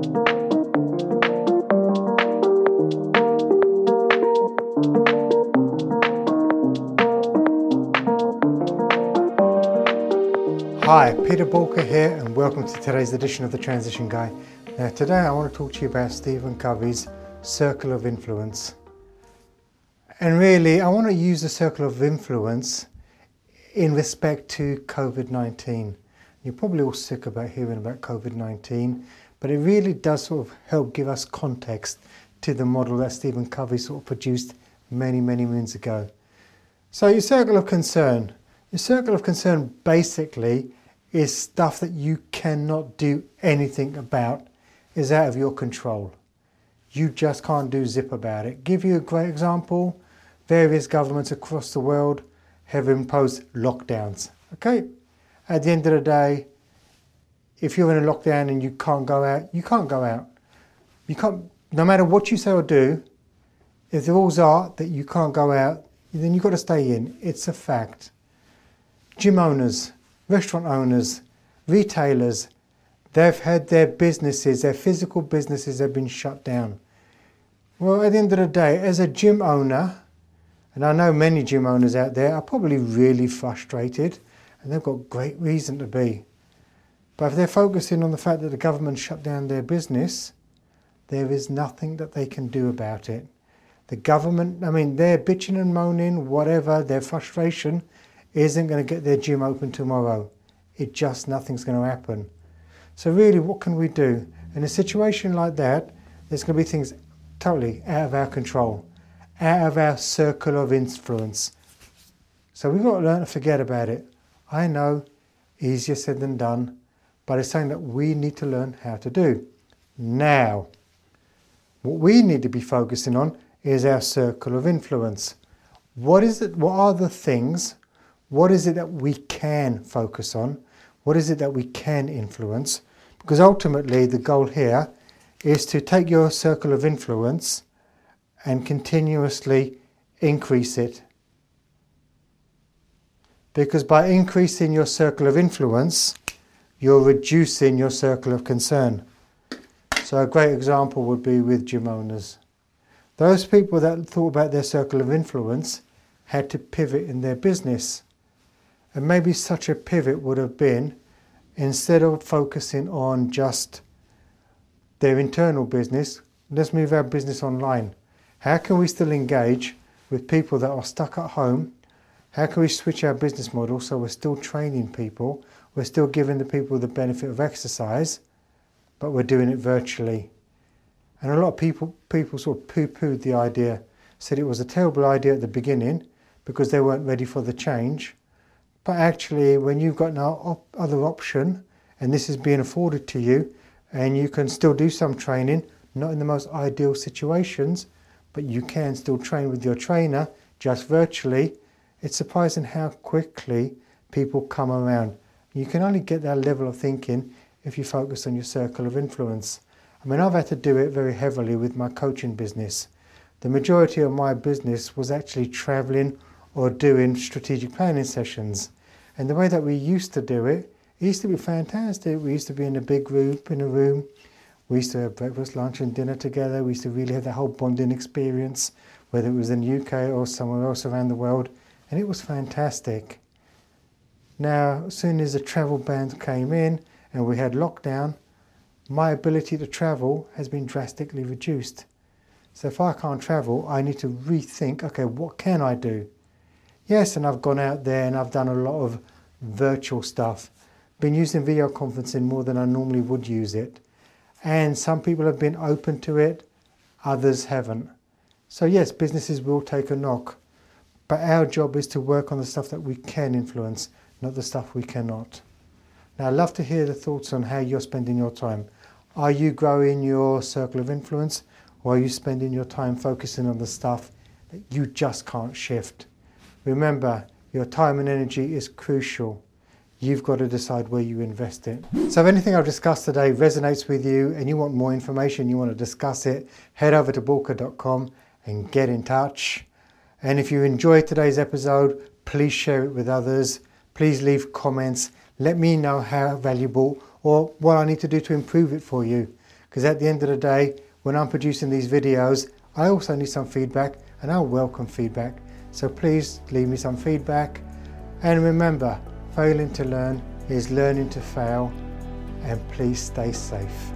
Hi, Peter Boolkah here, and welcome to today's edition of the Transition Guy. Now, today I want to talk to you about Stephen Covey's Circle of Influence. And really, I want to use the circle of influence in respect to COVID 19. You're probably all sick about hearing about COVID 19, but it really does sort of help give us context to the model that Stephen Covey sort of produced many, many moons ago. So, your circle of concern. Your circle of concern basically is stuff that you cannot do anything about, is out of your control. You just can't do zip about it. Give you a great example various governments across the world have imposed lockdowns. Okay? At the end of the day, if you're in a lockdown and you can't go out, you can't go out. You can't, no matter what you say or do, if the rules are that you can't go out, then you've got to stay in. It's a fact. Gym owners, restaurant owners, retailers, they've had their businesses, their physical businesses have been shut down. Well, at the end of the day, as a gym owner, and I know many gym owners out there are probably really frustrated and they've got great reason to be. But if they're focusing on the fact that the government shut down their business, there is nothing that they can do about it. The government, I mean, they're bitching and moaning, whatever, their frustration isn't going to get their gym open tomorrow. It just, nothing's going to happen. So, really, what can we do? In a situation like that, there's going to be things totally out of our control out of our circle of influence. So we've got to learn to forget about it. I know, easier said than done, but it's something that we need to learn how to do. Now, what we need to be focusing on is our circle of influence. What is it? What are the things? What is it that we can focus on? What is it that we can influence? Because ultimately, the goal here is to take your circle of influence and continuously increase it. Because by increasing your circle of influence, you're reducing your circle of concern. So, a great example would be with gym owners. Those people that thought about their circle of influence had to pivot in their business. And maybe such a pivot would have been instead of focusing on just their internal business, let's move our business online. How can we still engage with people that are stuck at home? How can we switch our business model so we're still training people, we're still giving the people the benefit of exercise, but we're doing it virtually? And a lot of people, people sort of poo pooed the idea, said it was a terrible idea at the beginning because they weren't ready for the change. But actually, when you've got no op- other option, and this is being afforded to you, and you can still do some training, not in the most ideal situations, but you can still train with your trainer just virtually. It's surprising how quickly people come around. You can only get that level of thinking if you focus on your circle of influence. I mean, I've had to do it very heavily with my coaching business. The majority of my business was actually traveling or doing strategic planning sessions. And the way that we used to do it, it used to be fantastic. We used to be in a big group in a room we used to have breakfast, lunch, and dinner together. We used to really have the whole bonding experience, whether it was in the UK or somewhere else around the world, and it was fantastic. Now, as soon as the travel ban came in and we had lockdown, my ability to travel has been drastically reduced. So if I can't travel, I need to rethink okay, what can I do? Yes, and I've gone out there and I've done a lot of virtual stuff. Been using video conferencing more than I normally would use it and some people have been open to it, others haven't. So, yes, businesses will take a knock, but our job is to work on the stuff that we can influence, not the stuff we cannot. Now, I'd love to hear the thoughts on how you're spending your time. Are you growing your circle of influence, or are you spending your time focusing on the stuff that you just can't shift? Remember, your time and energy is crucial you've got to decide where you invest it. So if anything I've discussed today resonates with you and you want more information, you want to discuss it, head over to boolkah.com and get in touch. And if you enjoyed today's episode, please share it with others. Please leave comments. Let me know how valuable or what I need to do to improve it for you. Because at the end of the day, when I'm producing these videos, I also need some feedback and I welcome feedback. So please leave me some feedback. And remember, failing to learn is learning to fail. And please stay safe.